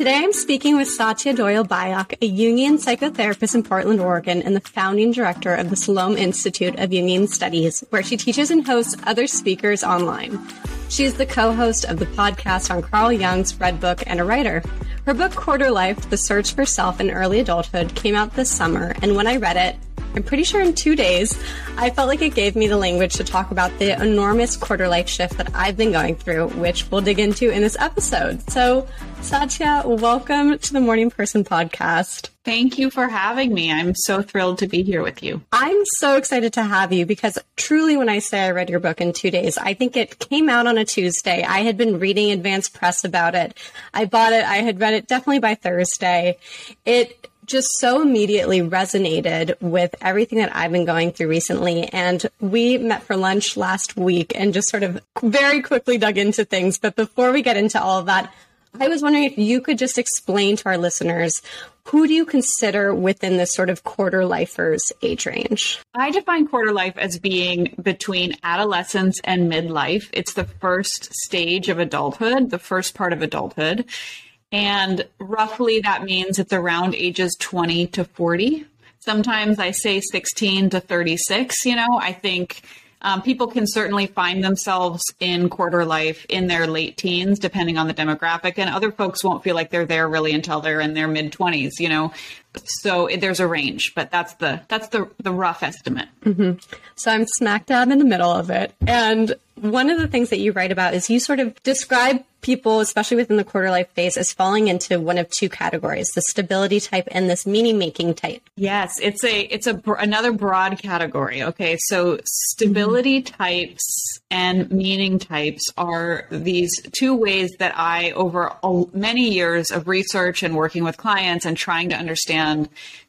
Today I'm speaking with Satya Doyle Byock, a Jungian psychotherapist in Portland, Oregon, and the founding director of the Salome Institute of Jungian Studies, where she teaches and hosts other speakers online. She is the co-host of the podcast on Carl Jung's Red Book and a writer. Her book Quarterlife, The Search for Self in Early Adulthood came out this summer, and when I read it, I'm pretty sure in two days, I felt like it gave me the language to talk about the enormous quarter life shift that I've been going through, which we'll dig into in this episode. So, Satya, welcome to the Morning Person podcast. Thank you for having me. I'm so thrilled to be here with you. I'm so excited to have you because truly, when I say I read your book in two days, I think it came out on a Tuesday. I had been reading advance press about it. I bought it. I had read it definitely by Thursday. It just so immediately resonated with everything that I've been going through recently. And we met for lunch last week and just sort of very quickly dug into things. But before we get into all of that, I was wondering if you could just explain to our listeners who do you consider within this sort of quarter lifers age range? I define quarter life as being between adolescence and midlife. It's the first stage of adulthood, the first part of adulthood. And roughly that means it's around ages 20 to 40. Sometimes I say 16 to 36. You know, I think um, people can certainly find themselves in quarter life in their late teens, depending on the demographic, and other folks won't feel like they're there really until they're in their mid 20s. You know, so there's a range, but that's the that's the the rough estimate. Mm-hmm. So I'm smack dab in the middle of it, and one of the things that you write about is you sort of describe people, especially within the quarter life phase, as falling into one of two categories: the stability type and this meaning making type. Yes, it's a it's a another broad category. Okay, so stability mm-hmm. types and meaning types are these two ways that I, over many years of research and working with clients and trying to understand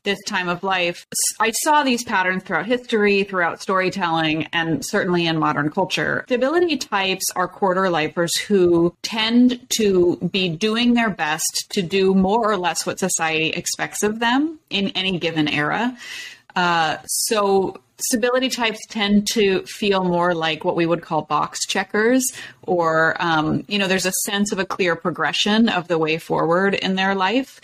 this time of life, I saw these patterns throughout history, throughout storytelling, and certainly in modern culture. Stability types are quarter lifers who tend to be doing their best to do more or less what society expects of them in any given era. Uh, so stability types tend to feel more like what we would call box checkers, or um, you know, there's a sense of a clear progression of the way forward in their life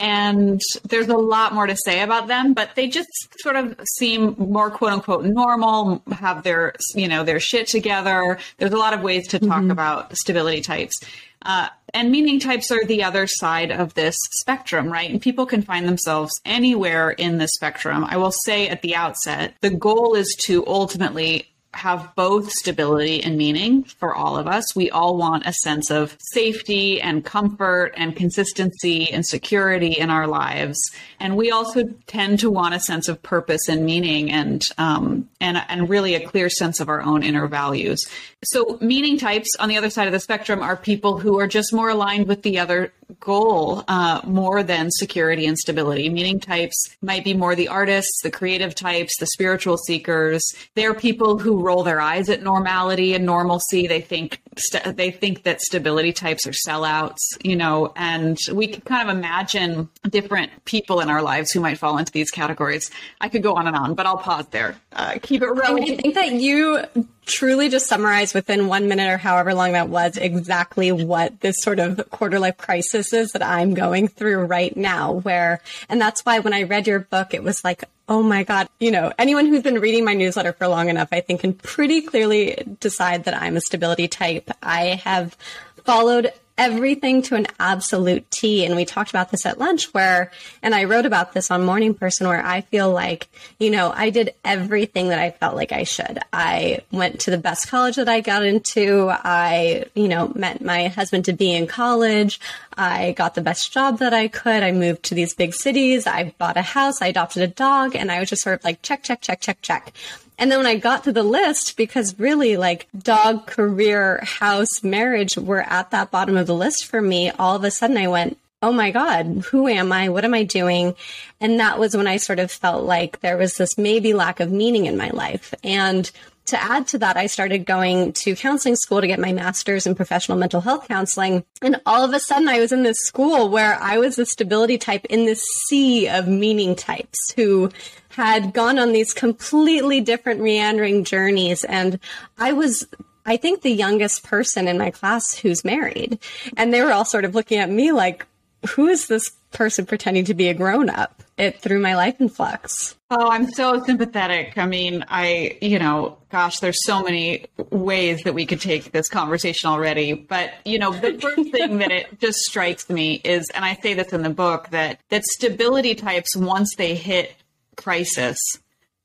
and there's a lot more to say about them but they just sort of seem more quote unquote normal have their you know their shit together. There's a lot of ways to talk mm-hmm. about stability types. Uh, and meaning types are the other side of this spectrum right? And people can find themselves anywhere in the spectrum. I will say at the outset the goal is to ultimately have both stability and meaning for all of us. We all want a sense of safety and comfort and consistency and security in our lives. And we also tend to want a sense of purpose and meaning and, um, and, and really a clear sense of our own inner values. So meaning types on the other side of the spectrum are people who are just more aligned with the other goal uh, more than security and stability. Meaning types might be more the artists, the creative types, the spiritual seekers. They're people who roll their eyes at normality and normalcy. They think st- they think that stability types are sellouts, you know, and we can kind of imagine different people in our lives who might fall into these categories. I could go on and on, but I'll pause there. Uh, keep it real. I think that you truly just summarize within one minute or however long that was exactly what this sort of quarter life crisis is that I'm going through right now. Where, and that's why when I read your book, it was like, oh my God, you know, anyone who's been reading my newsletter for long enough, I think can pretty clearly decide that I'm a stability type. I have followed everything to an absolute T. And we talked about this at lunch where, and I wrote about this on Morning Person where I feel like, you know, I did everything that I felt like I should. I went to the best college that I got into. I, you know, met my husband to be in college. I got the best job that I could. I moved to these big cities. I bought a house. I adopted a dog and I was just sort of like check, check, check, check, check. And then when I got to the list, because really like dog, career, house, marriage were at that bottom of the list for me, all of a sudden I went, oh my God, who am I? What am I doing? And that was when I sort of felt like there was this maybe lack of meaning in my life. And to add to that, I started going to counseling school to get my master's in professional mental health counseling. And all of a sudden, I was in this school where I was the stability type in this sea of meaning types who had gone on these completely different meandering journeys. And I was I think the youngest person in my class who's married. And they were all sort of looking at me like, who is this person pretending to be a grown up? It threw my life in flux. Oh, I'm so sympathetic. I mean, I, you know, gosh, there's so many ways that we could take this conversation already. But, you know, the first thing that it just strikes me is, and I say this in the book, that, that stability types, once they hit crisis,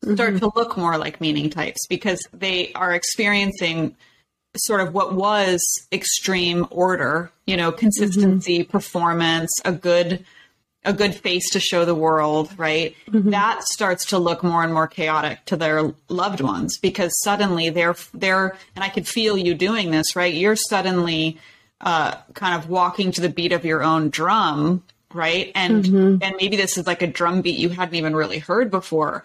start mm-hmm. to look more like meaning types because they are experiencing sort of what was extreme order, you know, consistency, mm-hmm. performance, a good a good face to show the world, right? Mm-hmm. That starts to look more and more chaotic to their loved ones because suddenly they're they're and I could feel you doing this, right? You're suddenly uh, kind of walking to the beat of your own drum, right? And mm-hmm. and maybe this is like a drum beat you hadn't even really heard before.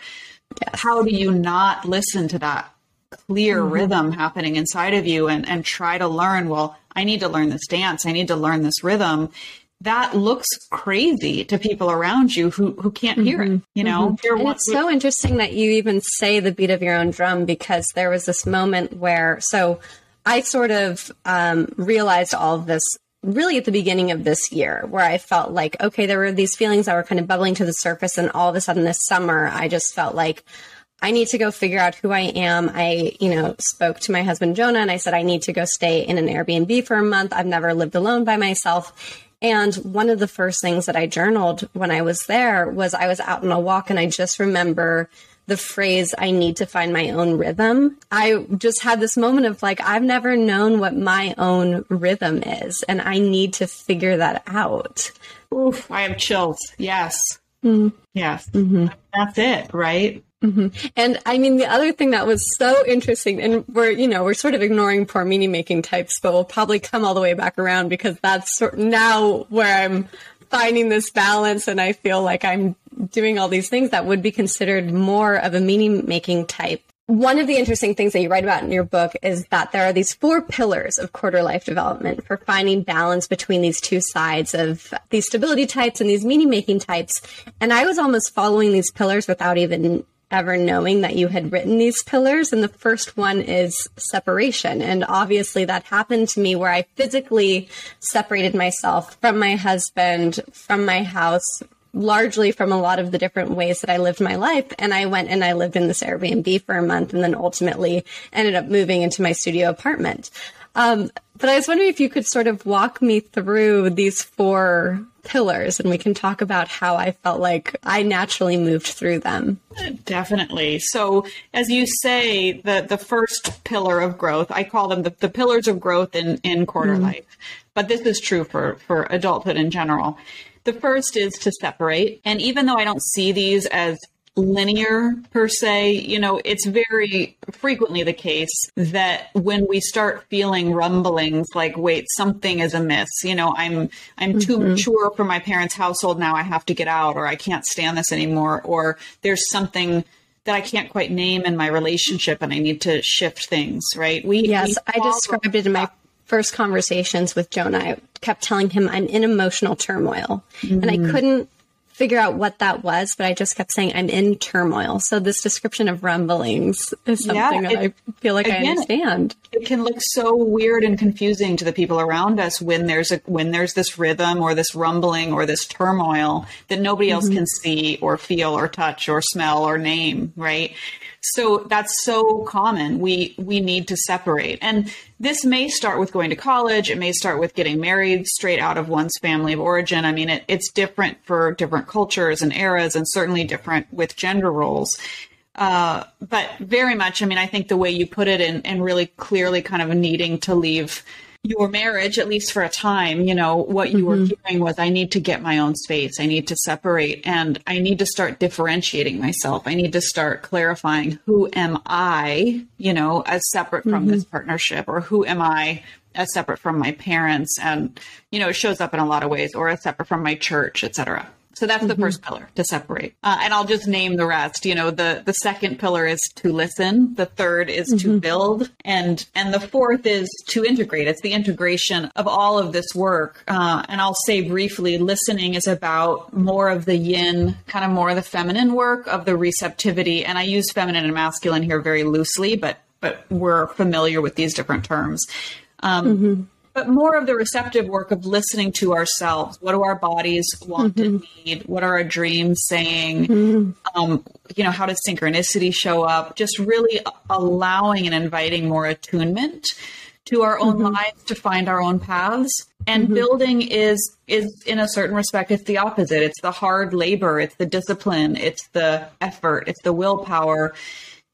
Yes. How do you not listen to that clear mm-hmm. rhythm happening inside of you and, and try to learn, well, I need to learn this dance. I need to learn this rhythm. That looks crazy to people around you who, who can't hear it, you know? Mm-hmm. It's so interesting that you even say the beat of your own drum because there was this moment where, so I sort of um, realized all of this really at the beginning of this year where I felt like, okay, there were these feelings that were kind of bubbling to the surface. And all of a sudden this summer, I just felt like, I need to go figure out who I am. I, you know, spoke to my husband Jonah and I said, I need to go stay in an Airbnb for a month. I've never lived alone by myself. And one of the first things that I journaled when I was there was I was out on a walk and I just remember the phrase, I need to find my own rhythm. I just had this moment of like, I've never known what my own rhythm is and I need to figure that out. Oof, I have chills. Yes. Mm. Yes. Mm-hmm. That's it, right? Mm-hmm. And I mean, the other thing that was so interesting, and we're, you know, we're sort of ignoring poor meaning making types, but we'll probably come all the way back around because that's sort now where I'm finding this balance and I feel like I'm doing all these things that would be considered more of a meaning making type. One of the interesting things that you write about in your book is that there are these four pillars of quarter life development for finding balance between these two sides of these stability types and these meaning making types. And I was almost following these pillars without even ever knowing that you had written these pillars. And the first one is separation. And obviously that happened to me where I physically separated myself from my husband, from my house, largely from a lot of the different ways that I lived my life. And I went and I lived in this Airbnb for a month and then ultimately ended up moving into my studio apartment. Um, but I was wondering if you could sort of walk me through these four pillars and we can talk about how I felt like I naturally moved through them. Definitely. So, as you say, the, the first pillar of growth, I call them the, the pillars of growth in, in quarter mm. life. But this is true for, for adulthood in general. The first is to separate. And even though I don't see these as linear per se. You know, it's very frequently the case that when we start feeling rumblings like, wait, something is amiss, you know, I'm I'm mm-hmm. too mature for my parents' household now, I have to get out, or I can't stand this anymore, or there's something that I can't quite name in my relationship and I need to shift things, right? We Yes, we I described it in my first conversations with Jonah. I kept telling him I'm in emotional turmoil. Mm-hmm. And I mm-hmm. couldn't figure out what that was, but I just kept saying I'm in turmoil. So this description of rumblings is something yeah, it, that I feel like again, I understand. It can look so weird and confusing to the people around us when there's a when there's this rhythm or this rumbling or this turmoil that nobody else mm-hmm. can see or feel or touch or smell or name, right? So that's so common. We we need to separate. And this may start with going to college. It may start with getting married straight out of one's family of origin. I mean, it, it's different for different cultures and eras, and certainly different with gender roles. Uh, but very much, I mean, I think the way you put it and, and really clearly kind of needing to leave your marriage, at least for a time, you know, what you mm-hmm. were hearing was, I need to get my own space. I need to separate and I need to start differentiating myself. I need to start clarifying who am I, you know, as separate from mm-hmm. this partnership or who am I as separate from my parents. And, you know, it shows up in a lot of ways or as separate from my church, etc. So that's the first pillar to separate. Uh, and I'll just name the rest. You know, the the second pillar is to listen. The third is to build, and and the fourth is to integrate. It's the integration of all of this work. Uh, and I'll say briefly, listening is about more of the yin, kind of more of the feminine work of the receptivity. And I use feminine and masculine here very loosely, but but we're familiar with these different terms. Um, but more of the receptive work of listening to ourselves. What do our bodies want Mm-hmm. and need? What are our dreams saying? Um, you know, how does synchronicity show up? Just really allowing and inviting more attunement to our own Mm-hmm. lives to find our own paths. And building is is in a certain respect it's the opposite. It's the hard labor, it's the discipline, it's the effort, it's the willpower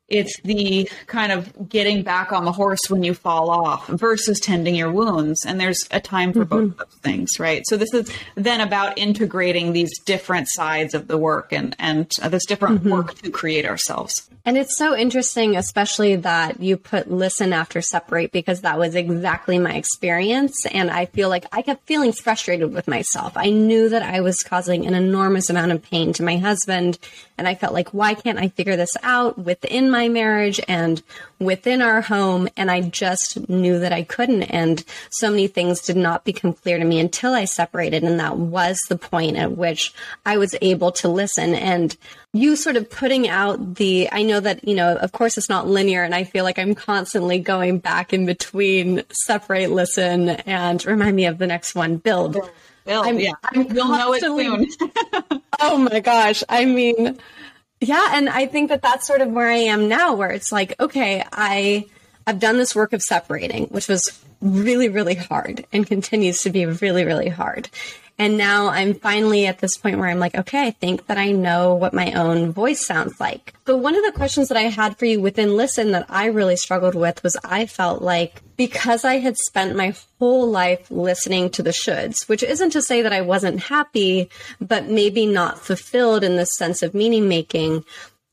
it's the kind of getting back on the horse when you fall off versus tending your wounds and there's a time for both of those things right so this is then about integrating these different sides of the work and and uh, this different work to create ourselves And it's so interesting, especially that you put listen after separate, because that was exactly my experience. And I feel like I kept feeling frustrated with myself. I knew that I was causing an enormous amount of pain to my husband. And I felt like, why can't I figure this out within my marriage and within our home? And I just knew that I couldn't. And so many things did not become clear to me until I separated. And that was the point at which I was able to listen. And you sort of putting out the i know that you know of course it's not linear and i feel like i'm constantly going back in between separate listen and remind me of the next one build Bill, I'm- yeah I'm you'll know it soon oh my gosh i mean yeah and i think that that's sort of where i am now where it's like okay i i've done this work of separating which was really really hard and continues to be really really hard and now i'm finally at this point where i'm like okay i think that i know what my own voice sounds like. But one of the questions that i had for you within listen that i really struggled with was i felt like because i had spent my whole life listening to the shoulds which isn't to say that i wasn't happy but maybe not fulfilled in the sense of meaning making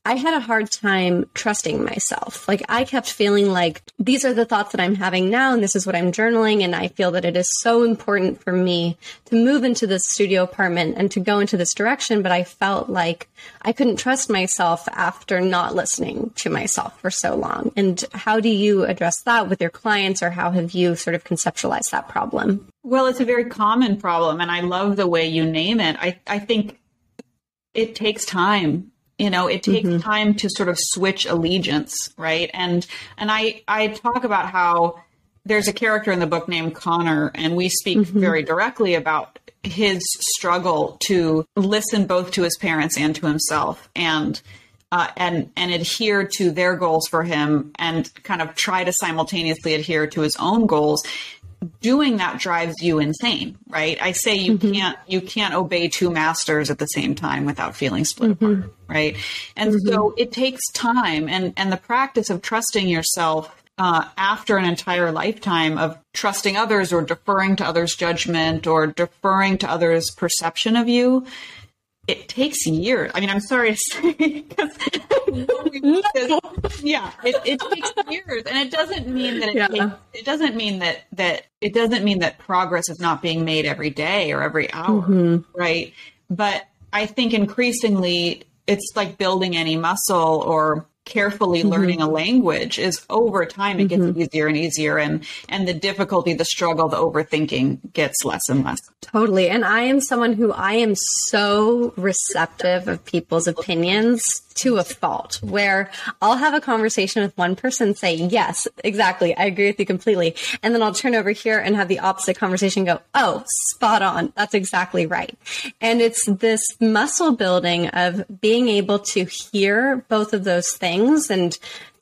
I had a hard time trusting myself. Like I kept feeling like these are the thoughts that I'm having now and this is what I'm journaling and I feel that it is so important for me to move into this studio apartment and to go into this direction, but I felt like I couldn't trust myself after not listening to myself for so long. And how do you address that with your clients or how have you sort of conceptualized that problem? Well, it's a very common problem, and I love the way you name it. I, I think it takes time. You know, it takes time to sort of switch allegiance, right? And and I I talk about how there's a character in the book named Connor, and we speak very directly about his struggle to listen both to his parents and to himself, and uh, and and adhere to their goals for him, and kind of try to simultaneously adhere to his own goals doing that drives you insane right? I say you mm-hmm. can't you can't obey two masters at the same time without feeling split mm-hmm. apart right? And mm-hmm. so it takes time and and the practice of trusting yourself uh, after an entire lifetime of trusting others or deferring to others judgment or deferring to others perception of you it takes years. I mean i'm sorry to say because yeah it, it takes years and it doesn't mean that it, Yeah. takes, it doesn't mean that that it doesn't mean that progress is not being made every day or every hour mm-hmm. right? But i think increasingly it's like building any muscle or carefully mm-hmm. learning a language is over time it gets mm-hmm. easier and easier and and the difficulty the struggle the overthinking gets less and less Totally. And I am someone who I am so receptive of people's opinions to a fault where I'll have a conversation with one person say, yes, exactly. I agree with you completely. And then I'll turn over here and have the opposite conversation go, oh, spot on. That's exactly right. And it's this muscle building of being able to hear both of those things and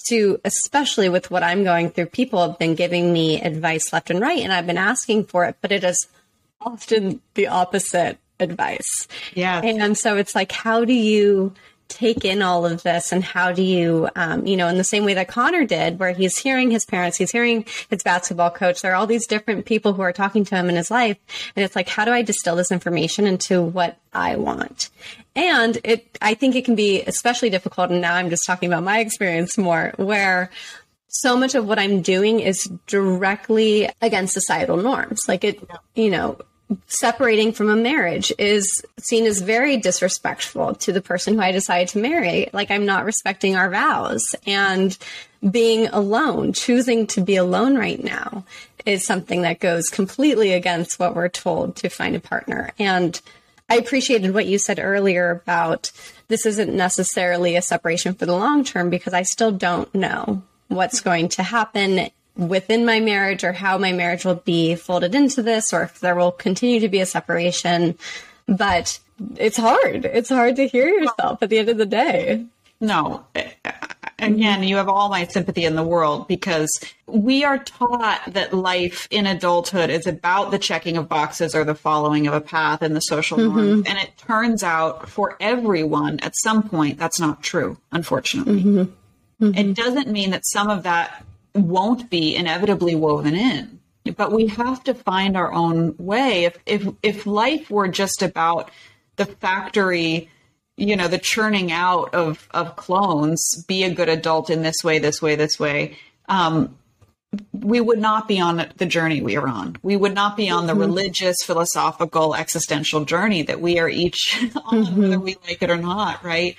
to especially with what I'm going through, people have been giving me advice left and right, and I've been asking for it, but it is often the opposite advice. Yeah. And so it's like, how do you take in all of this and how do you, um, you know, in the same way that Connor did, where he's hearing his parents, he's hearing his basketball coach, there are all these different people who are talking to him in his life. And it's like, how do I distill this information into what I want? And it, I think it can be especially difficult. And now I'm just talking about my experience more where so much of what I'm doing is directly against societal norms. Like it, you know, separating from a marriage is seen as very disrespectful to the person who I decided to marry. Like I'm not respecting our vows and being alone, choosing to be alone right now is something that goes completely against what we're told to find a partner. And I appreciated what you said earlier about this isn't necessarily a separation for the long term because I still don't know what's going to happen within my marriage or how my marriage will be folded into this or if there will continue to be a separation. But it's hard. It's hard to hear yourself at the end of the day. No. Again, you have all my sympathy in the world because we are taught that life in adulthood is about the checking of boxes or the following of a path in the social mm-hmm. norms. And it turns out for everyone at some point that's not true, unfortunately. Mm-hmm. Mm-hmm. It doesn't mean that some of that won't be inevitably woven in. But we have to find our own way. If if if life were just about the factory, you know, the churning out of of clones, be a good adult in this way, this way, this way, um, we would not be on the journey we are on. We would not be on the mm-hmm. religious, philosophical, existential journey that we are each on, mm-hmm. whether we like it or not, right?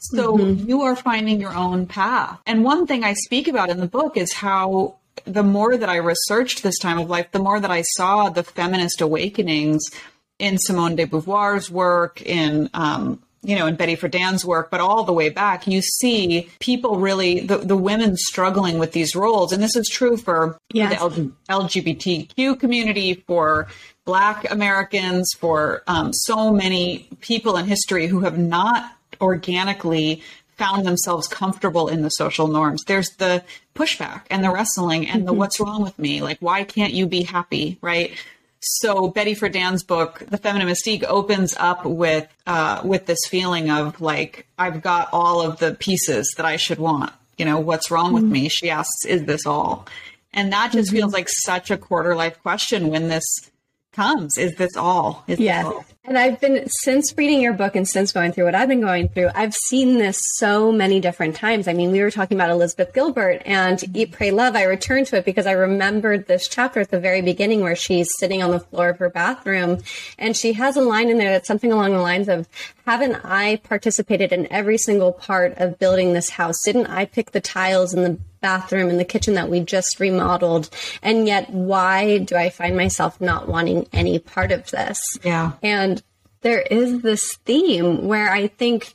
So mm-hmm. you are finding your own path. And one thing I speak about in the book is how the more that I researched this time of life, the more that I saw the feminist awakenings in Simone de Beauvoir's work, in um, you know, in Betty Friedan's work, but all the way back, you see people really, the, the women struggling with these roles. And this is true for yes. the LGBTQ community, for Black Americans, for um, so many people in history who have not organically found themselves comfortable in the social norms. There's the pushback and the wrestling and the mm-hmm. what's wrong with me? Like, why can't you be happy? Right. So Betty Friedan's book, The Feminine Mystique, opens up with uh, with this feeling of like I've got all of the pieces that I should want. You know, what's wrong with mm-hmm. me? She asks, "Is this all?" And that just mm-hmm. feels like such a quarter life question when this comes. Is this all? Is all? And I've been, since reading your book and since going through what I've been going through, I've seen this so many different times. I mean, we were talking about Elizabeth Gilbert and Eat, Pray, Love. I returned to it because I remembered this chapter at the very beginning where she's sitting on the floor of her bathroom and she has a line in there that's something along the lines of, haven't I participated in every single part of building this house? Didn't I pick the tiles in the bathroom and the kitchen that we just remodeled. And yet, why do I find myself not wanting any part of this? Yeah. And there is this theme where I think,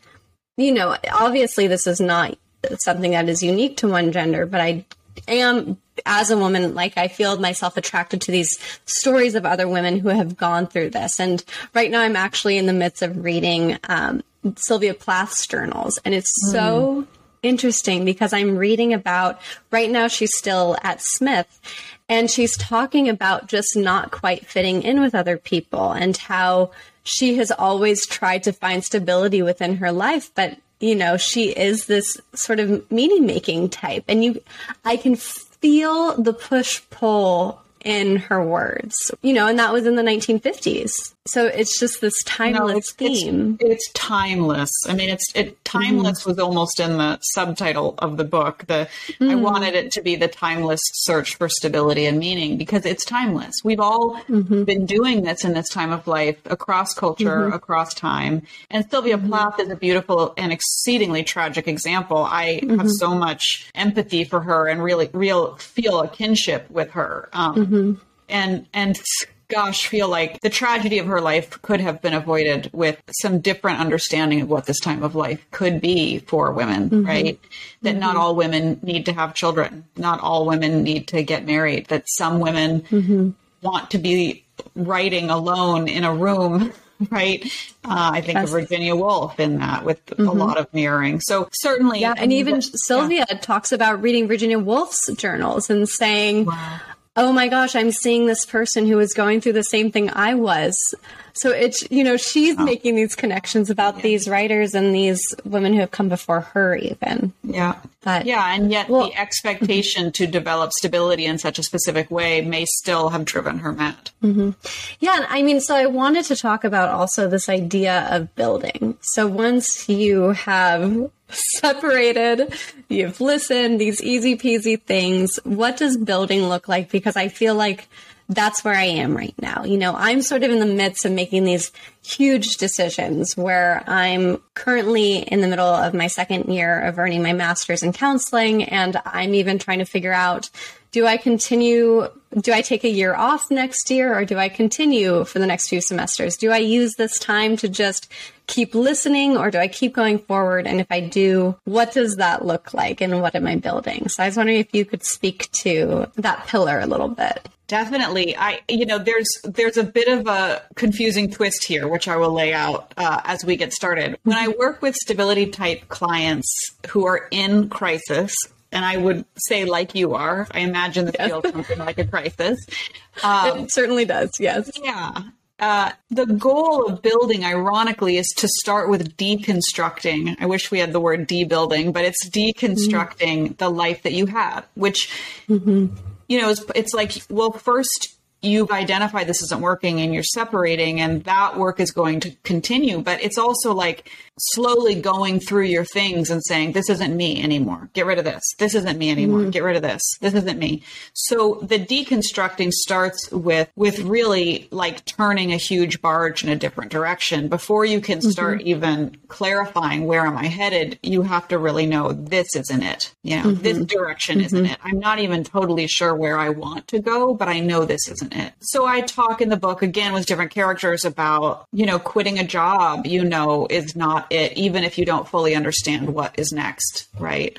you know, obviously this is not something that is unique to one gender, but I am as a woman, like I feel myself attracted to these stories of other women who have gone through this. And right now I'm actually in the midst of reading um, Sylvia Plath's journals, and it's mm. so interesting because I'm reading about right now she's still at Smith and she's talking about just not quite fitting in with other people and how she has always tried to find stability within her life but you know she is this sort of meaning making type and you I can feel the push pull in her words, you know, and that was in the 1950s. So it's just this timeless no, it's, theme. It's, it's, timeless. I mean, it's it timeless mm-hmm. was almost in the subtitle of the book. The mm-hmm. I wanted it to be the timeless search for stability and meaning because it's timeless. We've all mm-hmm. been doing this in this time of life across culture, mm-hmm. across time. And Sylvia mm-hmm. Plath is a beautiful and exceedingly tragic example. I have mm-hmm. so much empathy for her and really real feel a kinship with her. Um, and and gosh, feel like the tragedy of her life could have been avoided with some different understanding of what this time of life could be for women, mm-hmm. right? That mm-hmm. not all women need to have children, not all women need to get married, that some women mm-hmm. want to be writing alone in a room. Right. Uh, I think of Virginia Woolf in that with a mm-hmm. lot of mirroring. So certainly. Yeah. And even Sylvia yeah. talks about reading Virginia Woolf's journals and saying, wow oh my gosh, I'm seeing this person who is going through the same thing I was. So it's, you know, she's oh. making these connections about yeah. these writers and these women who have come before her, even. Yeah. But, yeah. And yet well, the expectation to develop stability in such a specific way may still have driven her mad. Mm-hmm. Yeah. I mean, so I wanted to talk about also this idea of building. So once you have separated, you've listened, these easy peasy things. What does building look like? Because I feel like that's where I am right now. You know, I'm sort of in the midst of making these huge decisions where I'm currently in the middle of my second year of earning my master's in counseling. And I'm even trying to figure out do I continue? Do I take a year off next year or do I continue for the next few semesters? Do I use this time to just keep listening or do I keep going forward? And if I do, what does that look like and what am I building? So I was wondering if you could speak to that pillar a little bit. Definitely. I, you know, there's, there's a bit of a confusing twist here, which I will lay out uh, as we get started. When I work with stability type clients who are in crisis, and I would say, like you are, I imagine this yes. feels something like a crisis. Um, it certainly does, yes. Yeah. Uh, the goal of building, ironically, is to start with deconstructing. I wish we had the word debuilding, but it's deconstructing mm-hmm. the life that you have, which, mm-hmm. you know, it's, it's like, well, first you've identified this isn't working and you're separating and that work is going to continue but it's also like slowly going through your things and saying this isn't me anymore get rid of this this isn't me anymore mm-hmm. get rid of this this isn't me so the deconstructing starts with with really like turning a huge barge in a different direction before you can start mm-hmm. even clarifying where am i headed you have to really know this isn't it you know mm-hmm. this direction isn't mm-hmm. it i'm not even totally sure where i want to go but i know this isn't it. So I talk in the book again with different characters about, you know, quitting a job, you know, is not it, even if you don't fully understand what is next, right?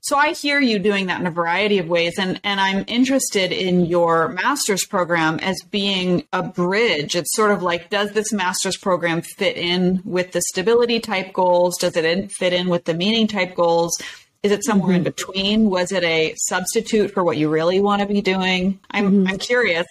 So I hear you doing that in a variety of ways. And, and I'm interested in your master's program as being a bridge. It's sort of like, does this master's program fit in with the stability type goals? Does it fit in with the meaning type goals? Is it somewhere mm-hmm. in between? Was it a substitute for what you really want to be doing? I'm mm-hmm. I'm curious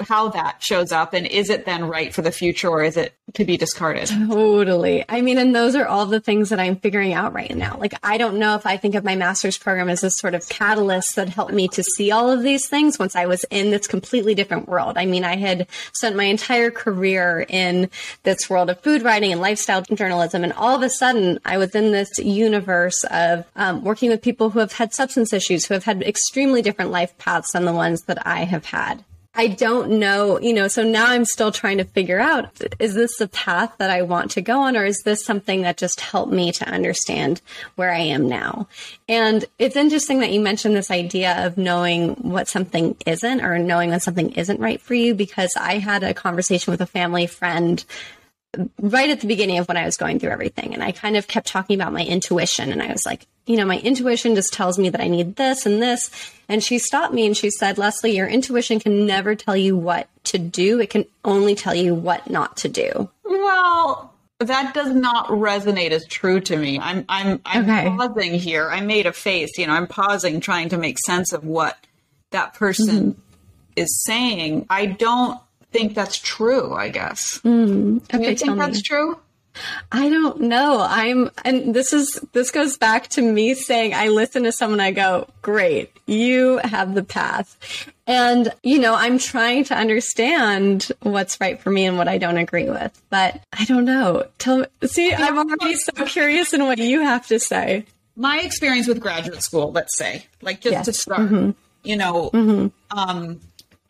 how that shows up and is it then right for the future or is it to be discarded? Totally. I mean, and those are all the things that I'm figuring out right now. Like, I don't know if I think of my master's program as a sort of catalyst that helped me to see all of these things once I was in this completely different world. I mean, I had spent my entire career in this world of food writing and lifestyle journalism. And all of a sudden I was in this universe of um, working with people who have had substance issues, who have had extremely different life paths than the ones that I have had. I don't know, you know, so now I'm still trying to figure out is this the path that I want to go on, or is this something that just helped me to understand where I am now? And it's interesting that you mentioned this idea of knowing what something isn't or knowing when something isn't right for you, because I had a conversation with a family friend right at the beginning of when I was going through everything. And I kind of kept talking about my intuition. And I was like, you know, my intuition just tells me that I need this and this. And she stopped me and she said, Leslie, your intuition can never tell you what to do. It can only tell you what not to do. Well, that does not resonate as true to me. I'm I'm I'm okay. pausing here. I made a face, you know, I'm pausing trying to make sense of what that person mm-hmm. is saying. I don't think that's true, I guess. Mm, okay, you think that's true? I don't know. I'm, and this is, this goes back to me saying, I listen to someone, I go, great, you have the path. And, you know, I'm trying to understand what's right for me and what I don't agree with, but I don't know. Tell see, I'm already so curious in what you have to say. My experience with graduate school, let's say, like just yes. to start, mm-hmm. you know, mm-hmm. um,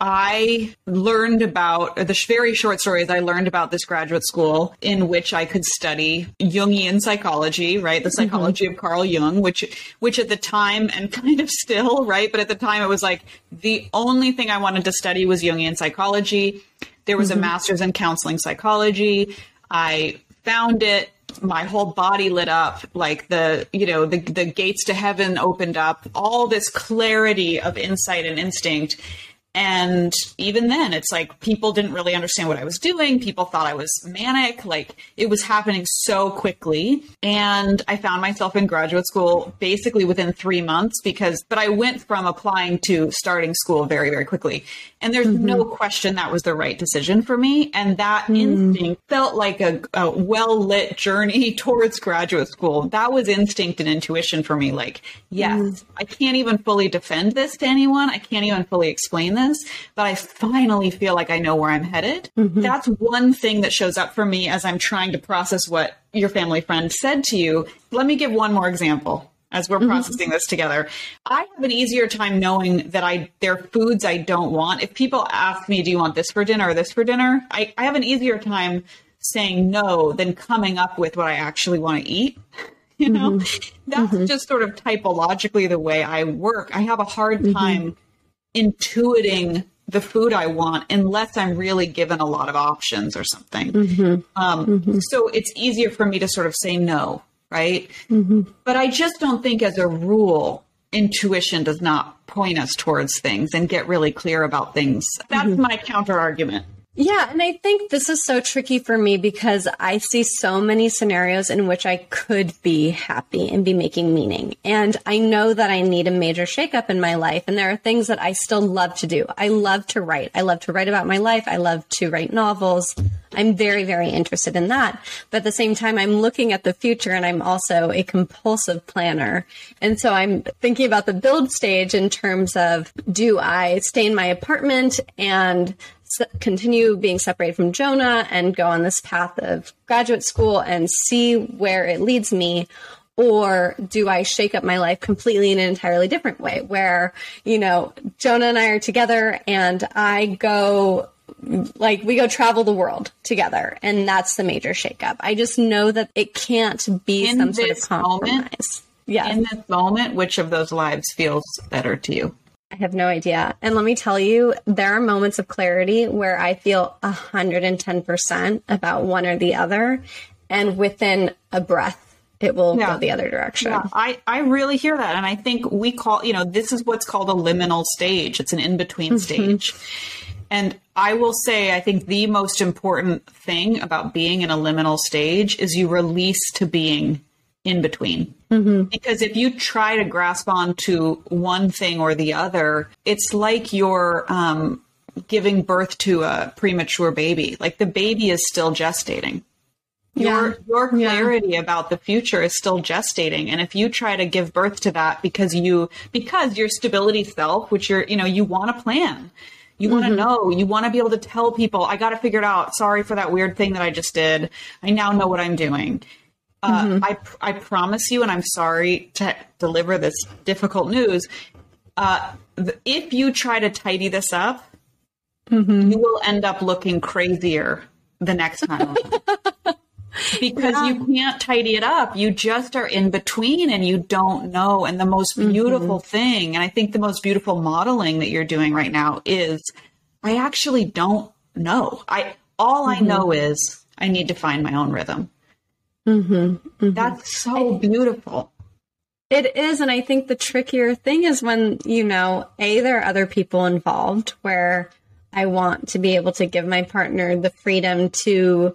I learned about the very short stories I learned about this graduate school in which I could study Jungian psychology, right? The mm-hmm. psychology mm-hmm. of Carl Jung, which which at the time and kind of still, right? But at the time it was like the only thing I wanted to study was Jungian psychology. There was mm-hmm. a master's in counseling psychology. I found it my whole body lit up like the you know the the gates to heaven opened up all this clarity of insight and instinct and even then, it's like people didn't really understand what I was doing. People thought I was manic. Like it was happening so quickly. And I found myself in graduate school basically within three months because, but I went from applying to starting school very, very quickly. And there's mm-hmm. no question that was the right decision for me. And that mm. instinct felt like a, a well lit journey towards graduate school. That was instinct and intuition for me. Like, yes, mm. I can't even fully defend this to anyone. I can't even fully explain this business, but I finally feel like I know where I'm headed. Mm-hmm. That's one thing that shows up for me as I'm trying to process what your family friend said to you. Let me give one more example. as we're mm-hmm. processing this together. I have an easier time knowing that I there are foods I don't want. If people ask me, "Do you want this for dinner or this for dinner?" I, I have an easier time saying no than coming up with what I actually want to eat. You know, mm-hmm. that's mm-hmm. just sort of typologically the way I work. I have a hard time intuiting the food I want unless I'm really given a lot of options or something. Mm-hmm. Um, mm-hmm. So it's easier for me to sort of say no, right? Mm-hmm. But I just don't think, as a rule, intuition does not point us towards things and get really clear about things. That's my counter argument. Yeah, and I think this is so tricky for me because I see so many scenarios in which I could be happy and be making meaning. And I know that I need a major shakeup in my life. And there are things that I still love to do. I love to write. I love to write about my life. I love to write novels. I'm very, very interested in that. But at the same time, I'm looking at the future and I'm also a compulsive planner. And so I'm thinking about the build stage in terms of do I stay in my apartment and continue being separated from Jonah and go on this path of graduate school and see where it leads me? Or do I shake up my life completely in an entirely different way where, you know, Jonah and I are together and I go like we go travel the world together and that's the major shakeup. I just know that it can't be In some sort of this moment, compromise. Yeah. In this moment, which of those lives feels better to you? I have no idea. And let me tell you, there are moments of clarity where I feel 110% about one or the other. And within a breath, it will Yeah. go the other direction. Yeah, I, I really hear that. And I think we call, you know, this is what's called a liminal stage. It's an in between mm-hmm. stage. And I will say, I think the most important thing about being in a liminal stage is you release to being in between. Because if you try to grasp onto one thing or the other, it's like you're um, giving birth to a premature baby. Like the baby is still gestating. Your your clarity about the future is still gestating, and if you try to give birth to that because you because your stability self, which you're you know you want to plan, you want to know, you want to be able to tell people, I got to figure it out. Sorry for that weird thing that I just did. I now know what I'm doing. Uh, I I promise you, and I'm sorry to deliver this difficult news. Uh, if you try to tidy this up, you will end up looking crazier the next time. because you can't tidy it up. You just are in between and you don't know. And the most beautiful thing, and I think the most beautiful modeling that you're doing right now is I actually don't know. I all I know is I need to find my own rhythm. Mm-hmm. Mm-hmm. That's so beautiful. It is. And I think the trickier thing is when, you know, A, there are other people involved where I want to be able to give my partner the freedom to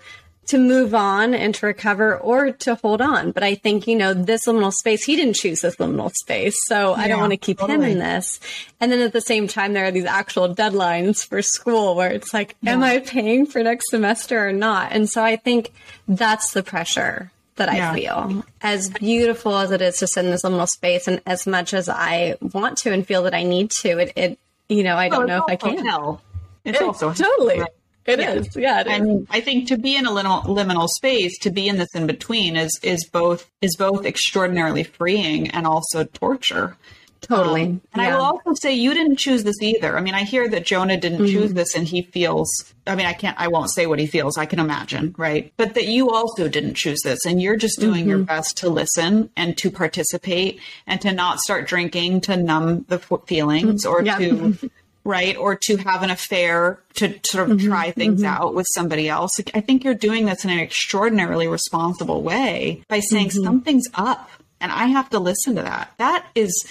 to move on and to recover or to hold on. But I think, you know, this liminal space, he didn't choose this liminal space. So I don't want to keep him in this. And then at the same time, there are these actual deadlines for school where it's like, am I paying for next semester or not? And so I think that's the pressure that I Yeah. feel. As beautiful as it is to sit in this liminal space, and as much as I want to and feel that I need to, it, it you know, I oh, don't know if I can. Hell. It's also totally. right? It is. Yeah. Yeah. it is. I mean, I think to be in a liminal, liminal space, to be in this in between, is is both is both extraordinarily freeing and also torture. totally. And I will also say you didn't choose this either. I mean, I hear that Jonah didn't Mm-hmm. choose this and he feels, I mean, I can't, I won't say what he feels. I can imagine, right? But that you also didn't choose this and you're just doing your Mm-hmm. best to listen and to participate and to not start drinking to numb the f- feelings or Yeah. to, right? Or to have an affair to sort of Mm-hmm. try things out with somebody else. I think you're doing this in an extraordinarily responsible way by saying Mm-hmm. something's up and I have to listen to that. That is,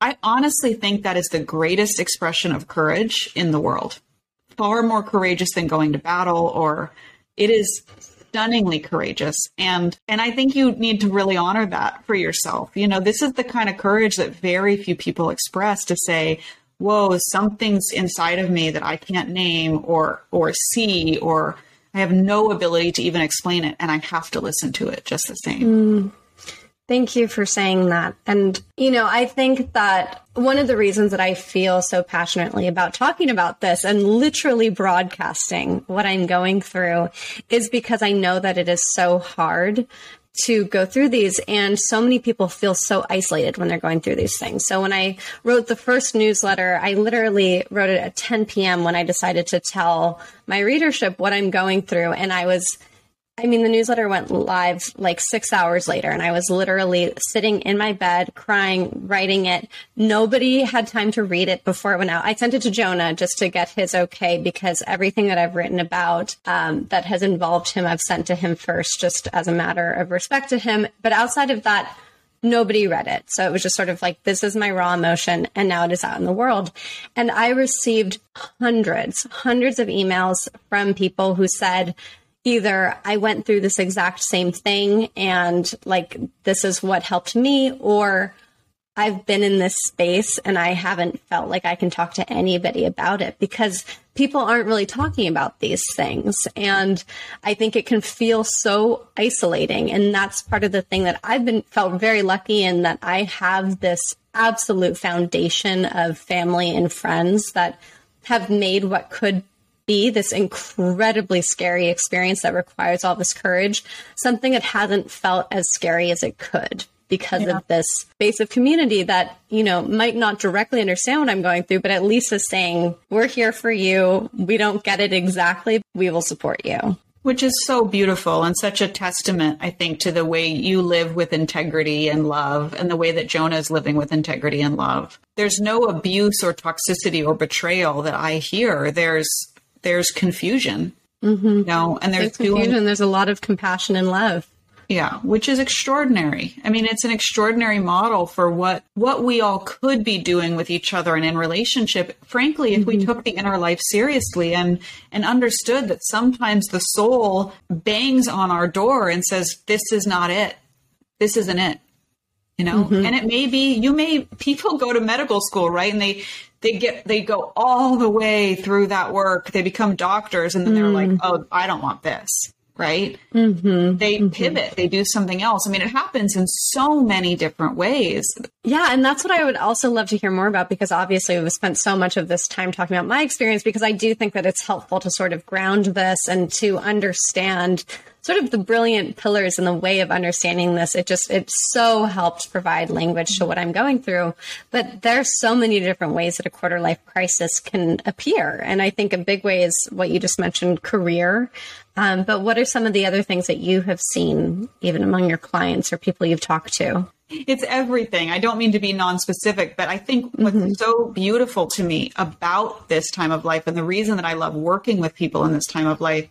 I honestly think that is the greatest expression of courage in the world. Far more courageous than going to battle or it is stunningly courageous and and I think you need to really honor that for yourself. You know, this is the kind of courage that very few people express to say, "Whoa, something's inside of me that I can't name or or see or I have no ability to even explain it and I have to listen to it just the same." Mm. Thank you for saying that. And, you know, I think that one of the reasons that I feel so passionately about talking about this and literally broadcasting what I'm going through is because I know that it is so hard to go through these. And so many people feel so isolated when they're going through these things. So when I wrote the first newsletter, I literally wrote it at 10 p.m. when I decided to tell my readership what I'm going through. And I was I mean, the newsletter went live like six hours later, and I was literally sitting in my bed crying, writing it. Nobody had time to read it before it went out. I sent it to Jonah just to get his okay because everything that I've written about um, that has involved him, I've sent to him first, just as a matter of respect to him. But outside of that, nobody read it. So it was just sort of like, this is my raw emotion, and now it is out in the world. And I received hundreds, hundreds of emails from people who said, either I went through this exact same thing and like this is what helped me, or I've been in this space and I haven't felt like I can talk to anybody about it because people aren't really talking about these things. And I think it can feel so isolating. And that's part of the thing that I've been felt very lucky in that I have this absolute foundation of family and friends that have made what could be this incredibly scary experience that requires all this courage, something that hasn't felt as scary as it could because yeah. of this base of community that, you know, might not directly understand what I'm going through, but at least is saying, we're here for you. We don't get it exactly. We will support you. Which is so beautiful and such a testament, I think, to the way you live with integrity and love and the way that Jonah is living with integrity and love. There's no abuse or toxicity or betrayal that I hear. There's there's confusion. Mm-hmm. You know, and there's, there's confusion. Doing, there's a lot of compassion and love. Yeah, which is extraordinary. I mean, it's an extraordinary model for what what we all could be doing with each other and in relationship. Frankly, if mm-hmm. we took the inner life seriously and and understood that sometimes the soul bangs on our door and says, "This is not it. This isn't it." You know, mm-hmm. and it may be you may people go to medical school, right? And they they get they go all the way through that work they become doctors and then they're like mm. oh i don't want this right mm-hmm. they mm-hmm. pivot they do something else i mean it happens in so many different ways yeah and that's what i would also love to hear more about because obviously we've spent so much of this time talking about my experience because i do think that it's helpful to sort of ground this and to understand sort of the brilliant pillars in the way of understanding this. It just, it so helped provide language to what I'm going through. But there's so many different ways that a quarter life crisis can appear. And I think a big way is what you just mentioned, career. Um, but what are some of the other things that you have seen, even among your clients or people you've talked to? It's everything. I don't mean to be non-specific, but I think what's mm-hmm. so beautiful to me about this time of life and the reason that I love working with people in this time of life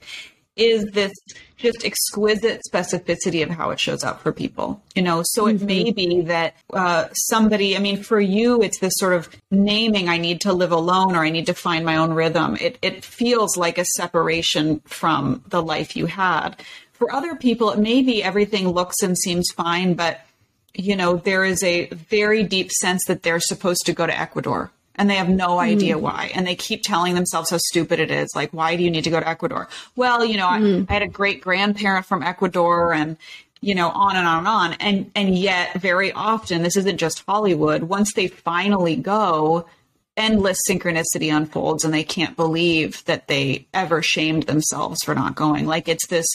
is this just exquisite specificity of how it shows up for people you know so mm-hmm. it may mm-hmm. be that uh, somebody i mean for you it's this sort of naming i need to live alone or i need to find my own rhythm it, it feels like a separation from the life you had for other people it may be everything looks and seems fine but you know there is a very deep sense that they're supposed to go to ecuador and they have no idea mm. why. And they keep telling themselves how stupid it is. Like, why do you need to go to Ecuador? Well, you know, mm. I, I, had a great grandparent from Ecuador and, you know, on and on and on. And, and yet very often, this isn't just Hollywood. Once they finally go, endless synchronicity unfolds and they can't believe that they ever shamed themselves for not going. Like it's this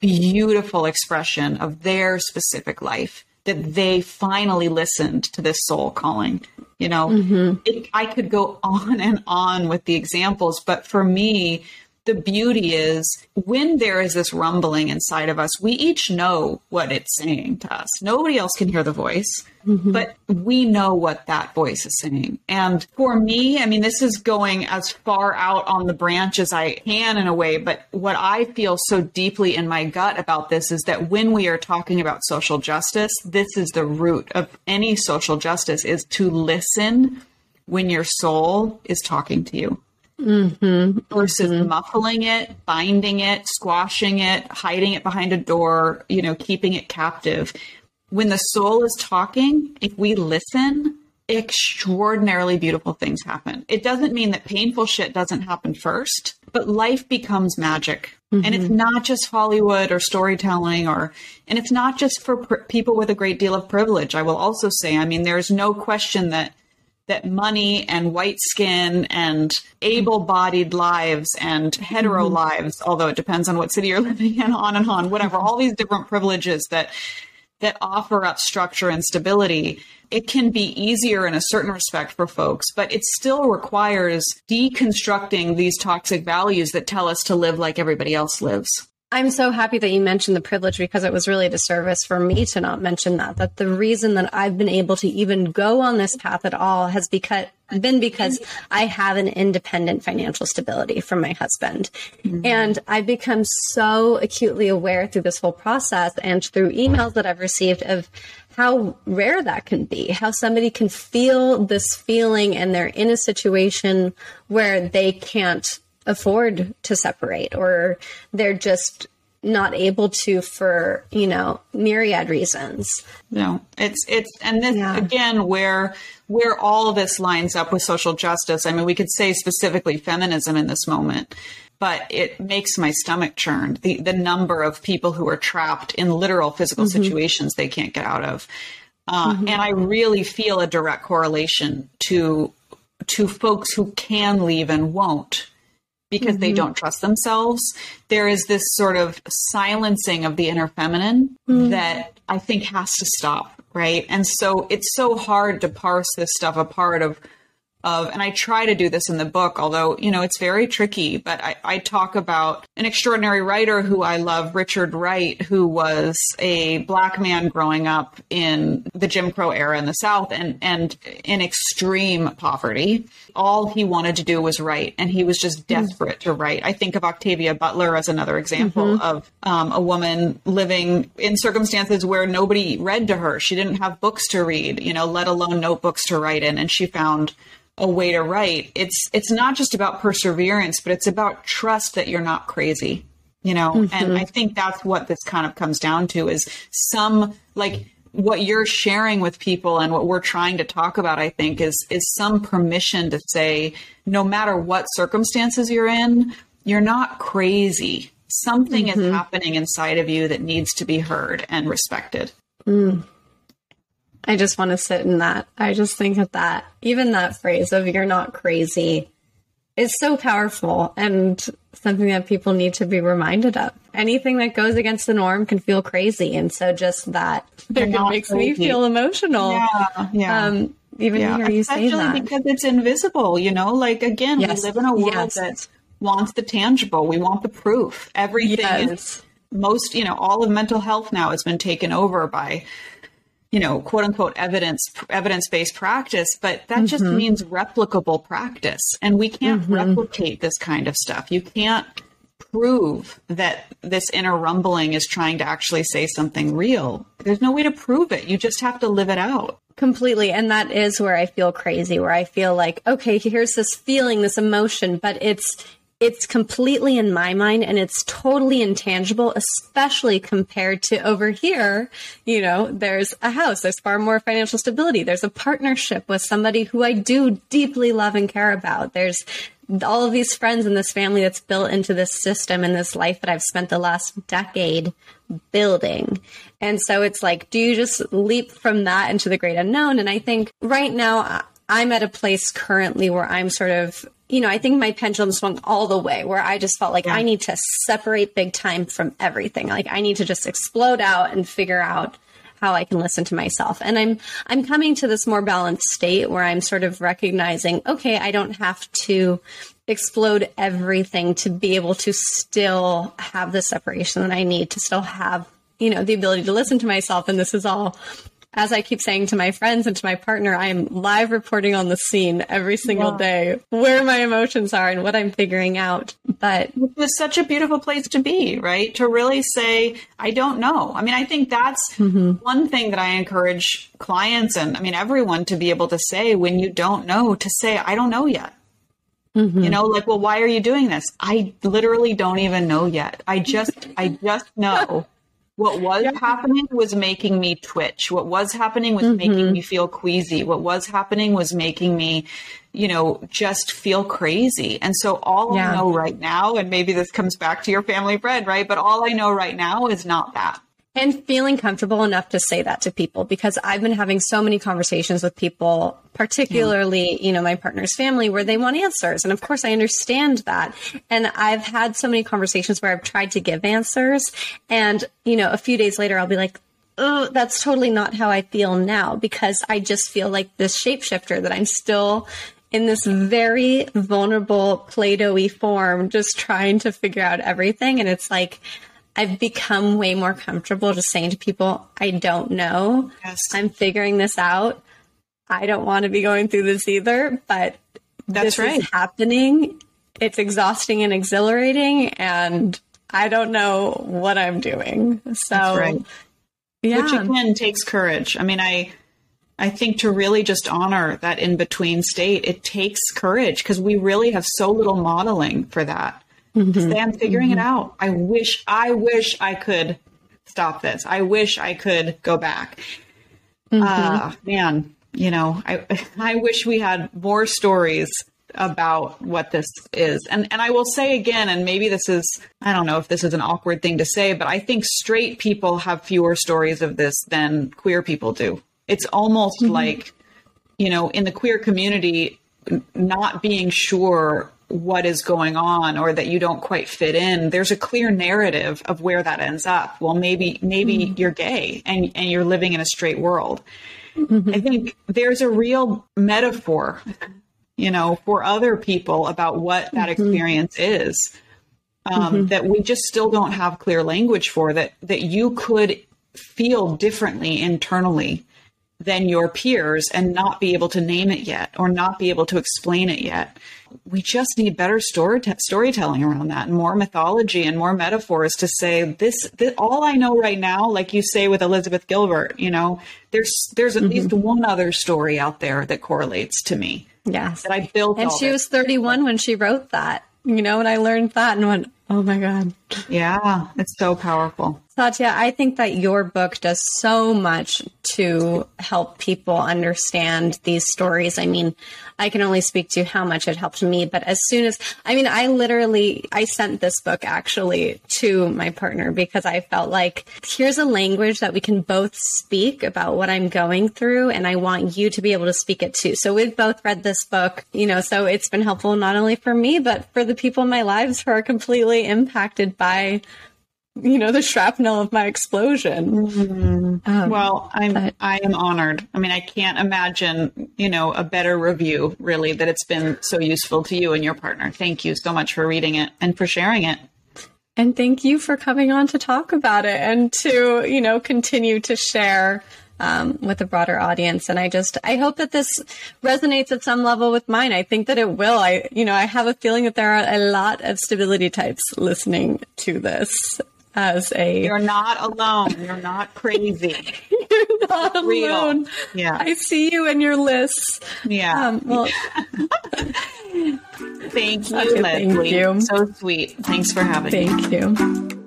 beautiful expression of their specific life that they finally listened to this soul calling. You know, mm-hmm. it, I could go on and on with the examples, but for me, the beauty is when there is this rumbling inside of us, we each know what it's saying to us. Nobody else can hear the voice, mm-hmm. but we know what that voice is saying. And for me, I mean, this is going as far out on the branch as I can in a way, but what I feel so deeply in my gut about this is that when we are talking about social justice, this is the root of any social justice is to listen when your soul is talking to you mm-hmm. versus mm-hmm. muffling it, binding it, squashing it, hiding it behind a door, you know, keeping it captive. When the soul is talking, if we listen, extraordinarily beautiful things happen. It doesn't mean that painful shit doesn't happen first, but life becomes magic. Mm-hmm. And it's mm-hmm. not just Hollywood or storytelling or and it's not just for pr- people with a great deal of privilege. I will also say, I mean there's no question that that money and white skin and able-bodied lives and hetero mm-hmm. lives, although it depends on what city you're living in, on and on, whatever, all these different privileges that that offer up structure and stability, it can be easier in a certain respect for folks, but it still requires deconstructing these toxic values that tell us to live like everybody else lives. I'm so happy that you mentioned the privilege because it was really a disservice for me to not mention that. That the reason that I've been able to even go on this path at all has because been because I have an independent financial stability from my husband. Mm-hmm. And I've become so acutely aware through this whole process and through emails that I've received of how rare that can be, how somebody can feel this feeling and they're in a situation where they can't afford to separate or they're just not able to for you know myriad reasons no it's it's and this yeah. again where where all this lines up with social justice i mean we could say specifically feminism in this moment but it makes my stomach churn the the number of people who are trapped in literal physical mm-hmm. situations they can't get out of uh, mm-hmm. and i really feel a direct correlation to to folks who can leave and won't because mm-hmm. they don't trust themselves. There is this sort of silencing of the inner feminine mm-hmm. that I think has to stop, right? And so it's so hard to parse this stuff apart of of, and I try to do this in the book, although, you know, it's very tricky, but I, I, talk about an extraordinary writer who I love, Richard Wright, who was a black man growing up in the Jim Crow era in the South and, and in extreme poverty. All he wanted to do was write, and he was just mm-hmm. desperate mm-hmm. to write. I think of Octavia Butler as another example mm-hmm. of um, a woman living in circumstances where nobody read to her. She didn't have books to read, you know, let alone notebooks to write in, and she found a way to write. It's it's not just about perseverance, but it's about trust that you're not crazy. You know, mm-hmm. and I think that's what this kind of comes down to is some like what you're sharing with people and what we're trying to talk about i think is is some permission to say no matter what circumstances you're in you're not crazy something mm-hmm. is happening inside of you that needs to be heard and respected mm. I just want to sit in that. I just think that that, even that phrase of you're not crazy is so powerful and something that people need to be reminded of. Anything that goes against the norm can feel crazy. And so just that it makes crazy. me feel emotional. Yeah. yeah. Um, even yeah. hear you Especially say that. because it's invisible, you know, like again, yes. we live in a world yes. that wants the tangible. We want the proof. Everything yes. is most, you know, all of mental health now has been taken over by you know, quote unquote evidence evidence based practice, but that mm-hmm. just means replicable practice, and we can't mm-hmm. replicate this kind of stuff. You can't prove that this inner rumbling is trying to actually say something real. There's no way to prove it. You just have to live it out. Completely. And that is where I feel crazy, where I feel like, okay, here's this feeling, this emotion, but it's it's completely in my mind and it's totally intangible, especially compared to over here. You know, there's a house, there's far more financial stability, there's a partnership with somebody who I do deeply love and care about. There's all of these friends and this family that's built into this system and this life that I've spent the last decade building. And so it's like, do you just leap from that into the great unknown? And I think right now, I'm at a place currently where I'm sort of you know, I think my pendulum swung all the way where I just felt like yeah. I need to separate big time from everything. Like I need to just explode out and figure out how I can listen to myself. And I'm I'm coming to this more balanced state where I'm sort of recognizing, okay, I don't have to explode everything to be able to still have the separation that I need to still have, you know, the ability to listen to myself. And this is all as I keep saying to my friends and to my partner, I am live reporting on the scene every single yeah. day where my emotions are and what I'm figuring out. But it's such a beautiful place to be, right? To really say, I don't know. I mean, I think that's mm-hmm. one thing that I encourage clients and I mean, everyone to be able to say when you don't know, to say, I don't know yet. Mm-hmm. You know, like, well, why are you doing this? I literally don't even know yet. I just, I just know what was yeah. happening was making me twitch. What was happening was mm-hmm. making me feel queasy. What was happening was making me, you know, just feel crazy. And so all yeah. I know right now, and maybe this comes back to your family bread, right? But all I know right now is not that. And feeling comfortable enough to say that to people because I've been having so many conversations with people, particularly, yeah. you know, my partner's family where they want answers. And of course I understand that. And I've had so many conversations where I've tried to give answers and, you know, a few days later I'll be like, oh, that's totally not how I feel now because I just feel like this shapeshifter that I'm still in this very vulnerable Play-Doh form, just trying to figure out everything. And it's like, I've become way more comfortable just saying to people, I don't know. Yes. I'm figuring this out. I don't want to be going through this either, but that's this right. is happening. It's exhausting and exhilarating, and I don't know what I'm doing. So, right. yeah. Which again takes courage. I mean, I I think to really just honor that in between state, it takes courage because we really have so little modeling for that. Mm-hmm. Say, I'm figuring mm-hmm. it out. I wish, I wish I could stop this. I wish I could go back. Mm-hmm. Uh, man, you know, I, I wish we had more stories about what this is. And and I will say again, and maybe this is I don't know if this is an awkward thing to say, but I think straight people have fewer stories of this than queer people do. It's almost mm-hmm. like, you know, in the queer community, not being sure what is going on or that you don't quite fit in there's a clear narrative of where that ends up well maybe maybe mm-hmm. you're gay and and you're living in a straight world mm-hmm. i think there's a real metaphor you know for other people about what that mm-hmm. experience is um, mm-hmm. that we just still don't have clear language for that that you could feel differently internally than your peers and not be able to name it yet or not be able to explain it yet. We just need better story t- storytelling around that and more mythology and more metaphors to say this, this, all I know right now like you say with Elizabeth Gilbert, you know, there's there's at mm-hmm. least one other story out there that correlates to me. Yes. That I built And she was 31 when she wrote that. You know, and I learned that and went, "Oh my god." Yeah, it's so powerful. Satya, I think that your book does so much to help people understand these stories. I mean, I can only speak to how much it helped me, but as soon as, I mean, I literally, I sent this book actually to my partner because I felt like here's a language that we can both speak about what I'm going through. And I want you to be able to speak it too. So we've both read this book, you know, so it's been helpful not only for me, but for the people in my lives who are completely impacted by you know, the shrapnel of my explosion. Mm-hmm. Um, well, I'm but, I am honored. I mean, I can't imagine, you know, a better review really that it's been so useful to you and your partner. Thank you so much for reading it and for sharing it. And thank you for coming on to talk about it and to, you know, continue to share um, with a broader audience. And I just, I hope that this resonates at some level with mine. I think that it will. I, you know, I have a feeling that there are a lot of stability types listening to this as a you're not alone. You're not crazy. You're not alone. Yeah. I see you in your lists. Yeah. Um, well thank you leslie thank you. so sweet. Thanks for having thank me. Thank you